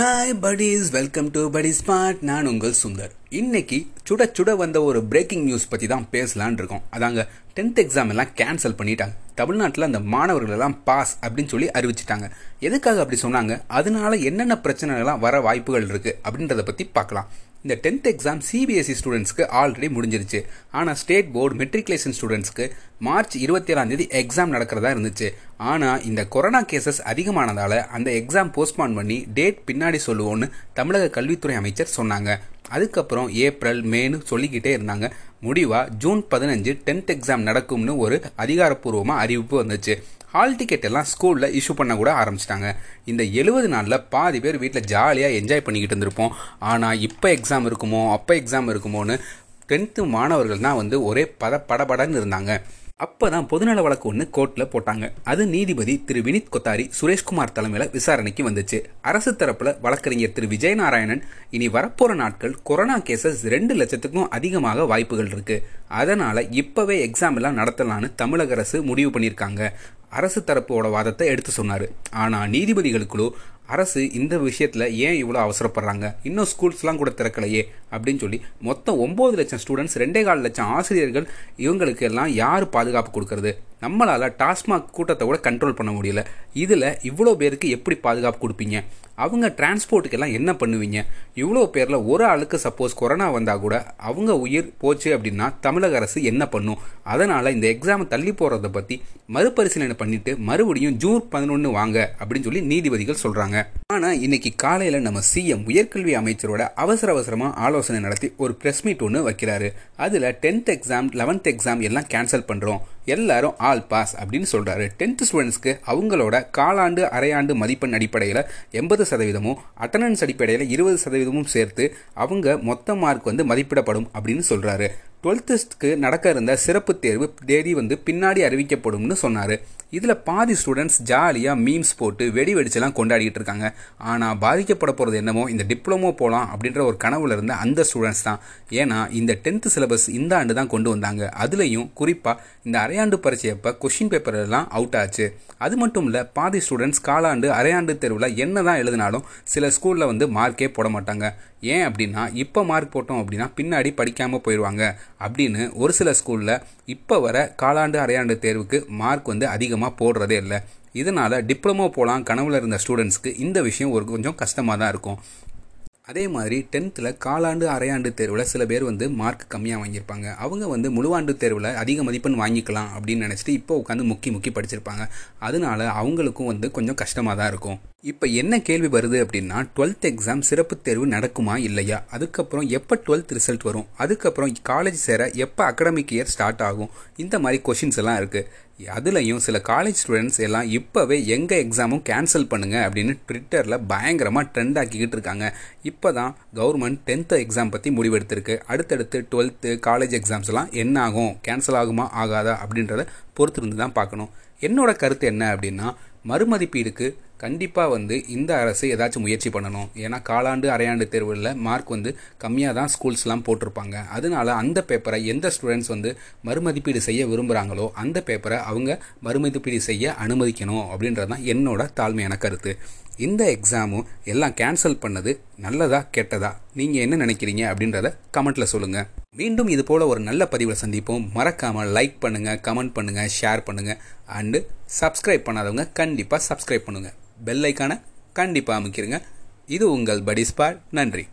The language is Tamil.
Hi buddies welcome to Padi smart நான் உங்கள் சுந்தர். இன்னைக்கு சுட சுட வந்த ஒரு பிரேக்கிங் நியூஸ் பற்றி தான் பேசலான் இருக்கோம். அதாங்க டென்த் எக்ஸாம் எல்லாம் கேன்சல் பண்ணிட்டாங்க. தமிழ்நாட்டில் அந்த மாணவர்கள் எல்லாம் பாஸ் அப்படின்னு சொல்லி அறிவிச்சிட்டாங்க. எதுக்காக அப்படி சொன்னாங்க? அதனால என்னென்ன பிரச்சனைகள்லாம் வர வாய்ப்புகள் இருக்குது அப்படின்றத பற்றி பார்க்கலாம். இந்த டென்த் எக்ஸாம் சிபிஎஸ்சி ஸ்டூடெண்ட்ஸ்க்கு ஆல்ரெடி முடிஞ்சிருச்சு. ஆனால் ஸ்டேட் போர்டு மெட்ரிகுலேஷன் ஸ்டூடெண்ட்ஸ்க்கு மார்ச் இருபத்தி ஏழாந்தேதி எக்ஸாம் நடக்கிறதா இருந்துச்சு. ஆனால் இந்த கொரோனா கேசஸ் அதிகமானதால் அந்த எக்ஸாம் போஸ்ட்பான் பண்ணி டேட் பின்னாடி சொல்லுவோன்னு தமிழக கல்வித்துறை அமைச்சர் சொன்னாங்க. அதுக்கப்புறம் ஏப்ரல் மேன்னு சொல்லிக்கிட்டே இருந்தாங்க. முடிவாக ஜூன் பதினஞ்சு டென்த் எக்ஸாம் நடக்கும்னு ஒரு அதிகாரப்பூர்வமாக அறிவிப்பு வந்துச்சு. ஹால் டிக்கெட் எல்லாம் ஸ்கூலில் இஷ்யூ பண்ண கூட ஆரம்பிச்சிட்டாங்க. இந்த எழுபது நாளில் பாதி பேர் வீட்டில் ஜாலியாக என்ஜாய் பண்ணிக்கிட்டு இருந்திருப்போம். ஆனால் இப்போ எக்ஸாம் இருக்குமோ அப்போ எக்ஸாம் இருக்குமோன்னு டென்த்து மாணவர்கள் தான் வந்து ஒரே பத படபடன்னு இருந்தாங்க. அப்போ தான் பொதுநல வழக்கு ஒன்று கோர்ட்டில் போட்டாங்க. அது நீதிபதி திரு வினித் கொத்தாரி சுரேஷ்குமார் தலைமையில் விசாரணைக்கு வந்துச்சு. அரசு தரப்பில் வழக்கறிஞர் திரு விஜயநாராயணன் இனி வரப்போகிற நாட்கள் கொரோனா கேசஸ் ரெண்டு லட்சத்துக்கும் அதிகமாக வாய்ப்புகள் இருக்குது அதனால் இப்போவே எக்ஸாம் எல்லாம் நடத்தலாம்னு தமிழக அரசு முடிவு பண்ணியிருக்காங்க. அரசு தரப்போட வாதத்தை எடுத்து சொன்னார். ஆனால் நீதிபதிகளுக்குள்ளோ அரசு இந்த விஷயத்தில் ஏன் இவ்வளோ அவசரப்படுறாங்க? இன்னும் ஸ்கூல்ஸ்லாம் கூட திறக்கலையே அப்படின்னு சொல்லி மொத்தம் ஒம்பது லட்சம் ஸ்டூடெண்ட்ஸ் ரெண்டே கால் லட்சம் ஆசிரியர்கள் இவங்களுக்கு எல்லாம் யார் பாதுகாப்பு கொடுக்கறது? நம்மளால் டாஸ்மாக் கூட்டத்தை கூட கண்ட்ரோல் பண்ண முடியல. இதில் இவ்வளோ பேருக்கு எப்படி பாதுகாப்பு கொடுப்பீங்க? அவங்க டிரான்ஸ்போர்ட்டுக்கெல்லாம் என்ன பண்ணுவீங்க? இவ்வளோ பேரில் ஒரு ஆளுக்கு சப்போஸ் கொரோனா வந்தால் கூட அவங்க உயிர் போச்சு அப்படின்னா தமிழக அரசு என்ன பண்ணும்? அதனால் இந்த எக்ஸாம் தள்ளி போகிறத பற்றி மறுபரிசீலனை பண்ணிவிட்டு மறுபடியும் ஜூன் பதினொன்று வாங்க அப்படின்னு சொல்லி நீதிபதிகள் சொல்கிறாங்க ஆனால் இன்னைக்கு காலையில் நம்ம சிஎம் உயர்கல்வி அமைச்சரோட அவசர அவசரமாக ஆலோசனை நடத்தி ஒரு ப்ரெஸ் மீட் ஒன்று வைக்கிறாரு. அதில் டென்த் எக்ஸாம் லெவன்த் எக்ஸாம் எல்லாம் கேன்சல் பண்ணுறோம் எல்லாரும் ஆல் பாஸ் அப்படின்னு சொல்கிறாரு டென்த்து ஸ்டூடெண்ட்ஸ்க்கு அவங்களோட காலாண்டு அரையாண்டு மதிப்பெண் அடிப்படையில் எண்பது சதவீதமும் அட்டண்டன்ஸ் அடிப்படையில் இருபது சதவீதமும் சேர்த்து அவங்க மொத்த மார்க் வந்து மதிப்பிடப்படும் அப்படின்னு சொல்கிறாரு டுவெல்த்துக்கு நடக்க இருந்த சிறப்பு தேர்வு தேதி வந்து பின்னாடி அறிவிக்கப்படும்னு சொன்னாரு. இதில் பாதி ஸ்டூடெண்ட்ஸ் ஜாலியாக மீம்ஸ் போட்டு வெடி வெடிச்செல்லாம் கொண்டாடிக்கிட்டு இருக்காங்க. ஆனால் பாதிக்கப்பட போகிறது என்னமோ இந்த டிப்ளமோ போகலாம் அப்படின்ற ஒரு கனவுல இருந்த அந்த ஸ்டூடெண்ட்ஸ் தான். ஏன்னா இந்த டென்த்து சிலபஸ் இந்த ஆண்டு தான் கொண்டு வந்தாங்க. அதுலேயும் குறிப்பாக இந்த அரையாண்டு பரீட்சையப்போ கொஷின் பேப்பர் எல்லாம் அவுட் ஆச்சு. அது மட்டும் இல்லை பாதி ஸ்டூடெண்ட்ஸ் காலாண்டு அரையாண்டு தேர்வில் என்ன தான் எழுதினாலும் சில ஸ்கூலில் வந்து மார்க்கே போட மாட்டாங்க. ஏன் அப்படின்னா இப்போ மார்க் போட்டோம் அப்படின்னா பின்னாடி படிக்காமல் போயிடுவாங்க அப்படின்னு ஒரு சில ஸ்கூலில் இப்போ வர காலாண்டு அரையாண்டு தேர்வுக்கு மார்க் வந்து அதிகமாக போடுறதே இல்லை. இதனால் டிப்ளமோ போகலாம் கனவுல இருந்த ஸ்டூடெண்ட்ஸ்க்கு இந்த விஷயம் ஒரு கொஞ்சம் கஷ்டமாக தான் இருக்கும். அதே மாதிரி டென்த்தில் காலாண்டு அரையாண்டு தேர்வில் சில பேர் வந்து மார்க் கம்மியாக வாங்கியிருப்பாங்க. அவங்க வந்து முழுவாண்டு தேர்வில் அதிக மதிப்பெண் வாங்கிக்கலாம் அப்படின்னு நினச்சிட்டு இப்போ உட்காந்து முக்கி முக்கி படிச்சிருப்பாங்க. அதனால அவங்களுக்கும் வந்து கொஞ்சம் கஷ்டமாக தான் இருக்கும். இப்போ என்ன கேள்வி வருது அப்படின்னா டுவெல்த் எக்ஸாம் சிறப்பு தேர்வு நடக்குமா இல்லையா? அதுக்கப்புறம் எப்போ டுவெல்த் ரிசல்ட் வரும்? அதுக்கப்புறம் காலேஜ் சேர எப்போ அகடமிக் இயர் ஸ்டார்ட் ஆகும்? இந்த மாதிரி கொஷின்ஸ் எல்லாம் இருக்குது அதுலேயும் சில காலேஜ் ஸ்டூடெண்ட்ஸ் எல்லாம் இப்போவே எங்கள் எக்ஸாமும் கேன்சல் பண்ணுங்கள் அப்படின்னு ட்விட்டரில் பயங்கரமாக ட்ரெண்ட் ஆக்கிக்கிட்டு இருக்காங்க. இப்போ தான் கவர்மெண்ட் டென்த்து எக்ஸாம் பற்றி முடிவெடுத்திருக்கு. அடுத்தடுத்து டுவெல்த்து காலேஜ் எக்ஸாம்ஸ் எல்லாம் என்ன ஆகும்? கேன்சல் ஆகுமா? ஆகாதா? அப்படின்றத பொறுத்திருந்து தான் பார்க்கணும். என்னோட கருத்து என்ன அப்படின்னா மறுமதிப்பீடுக்கு கண்டிப்பாக வந்து இந்த அரசு ஏதாச்சும் முயற்சி பண்ணணும். ஏன்னா காலாண்டு அரையாண்டு தேர்வுகளில் மார்க் வந்து கம்மியாக தான் ஸ்கூல்ஸ்லாம் போட்டிருப்பாங்க. அதனால அந்த பேப்பரை எந்த ஸ்டூடெண்ட்ஸ் வந்து மறுமதிப்பீடு செய்ய விரும்புகிறாங்களோ அந்த பேப்பரை அவங்க மறுமதிப்பீடு செய்ய அனுமதிக்கணும் அப்படின்றது தான் என்னோட தாழ்மையான கருத்து. இந்த எக்ஸாமும் எல்லாம் கேன்சல் பண்ணது நல்லதா கெட்டதா? நீங்கள் என்ன நினைக்கிறீங்க அப்படின்றத கமெண்ட்டில் சொல்லுங்கள் மீண்டும் இது போல் ஒரு நல்ல பதிவில் சந்திப்போம். மறக்காமல் லைக் பண்ணுங்கள் கமெண்ட் பண்ணுங்கள் ஷேர் பண்ணுங்கள் அண்டு சப்ஸ்கிரைப் பண்ணாதவங்க கண்டிப்பாக சப்ஸ்கிரைப் பண்ணுங்கள் பெல் ஐக்கானை கண்டிப்பாக அமைக்கிறங்க. இது உங்கள் படி ஸ்பாட். நன்றி.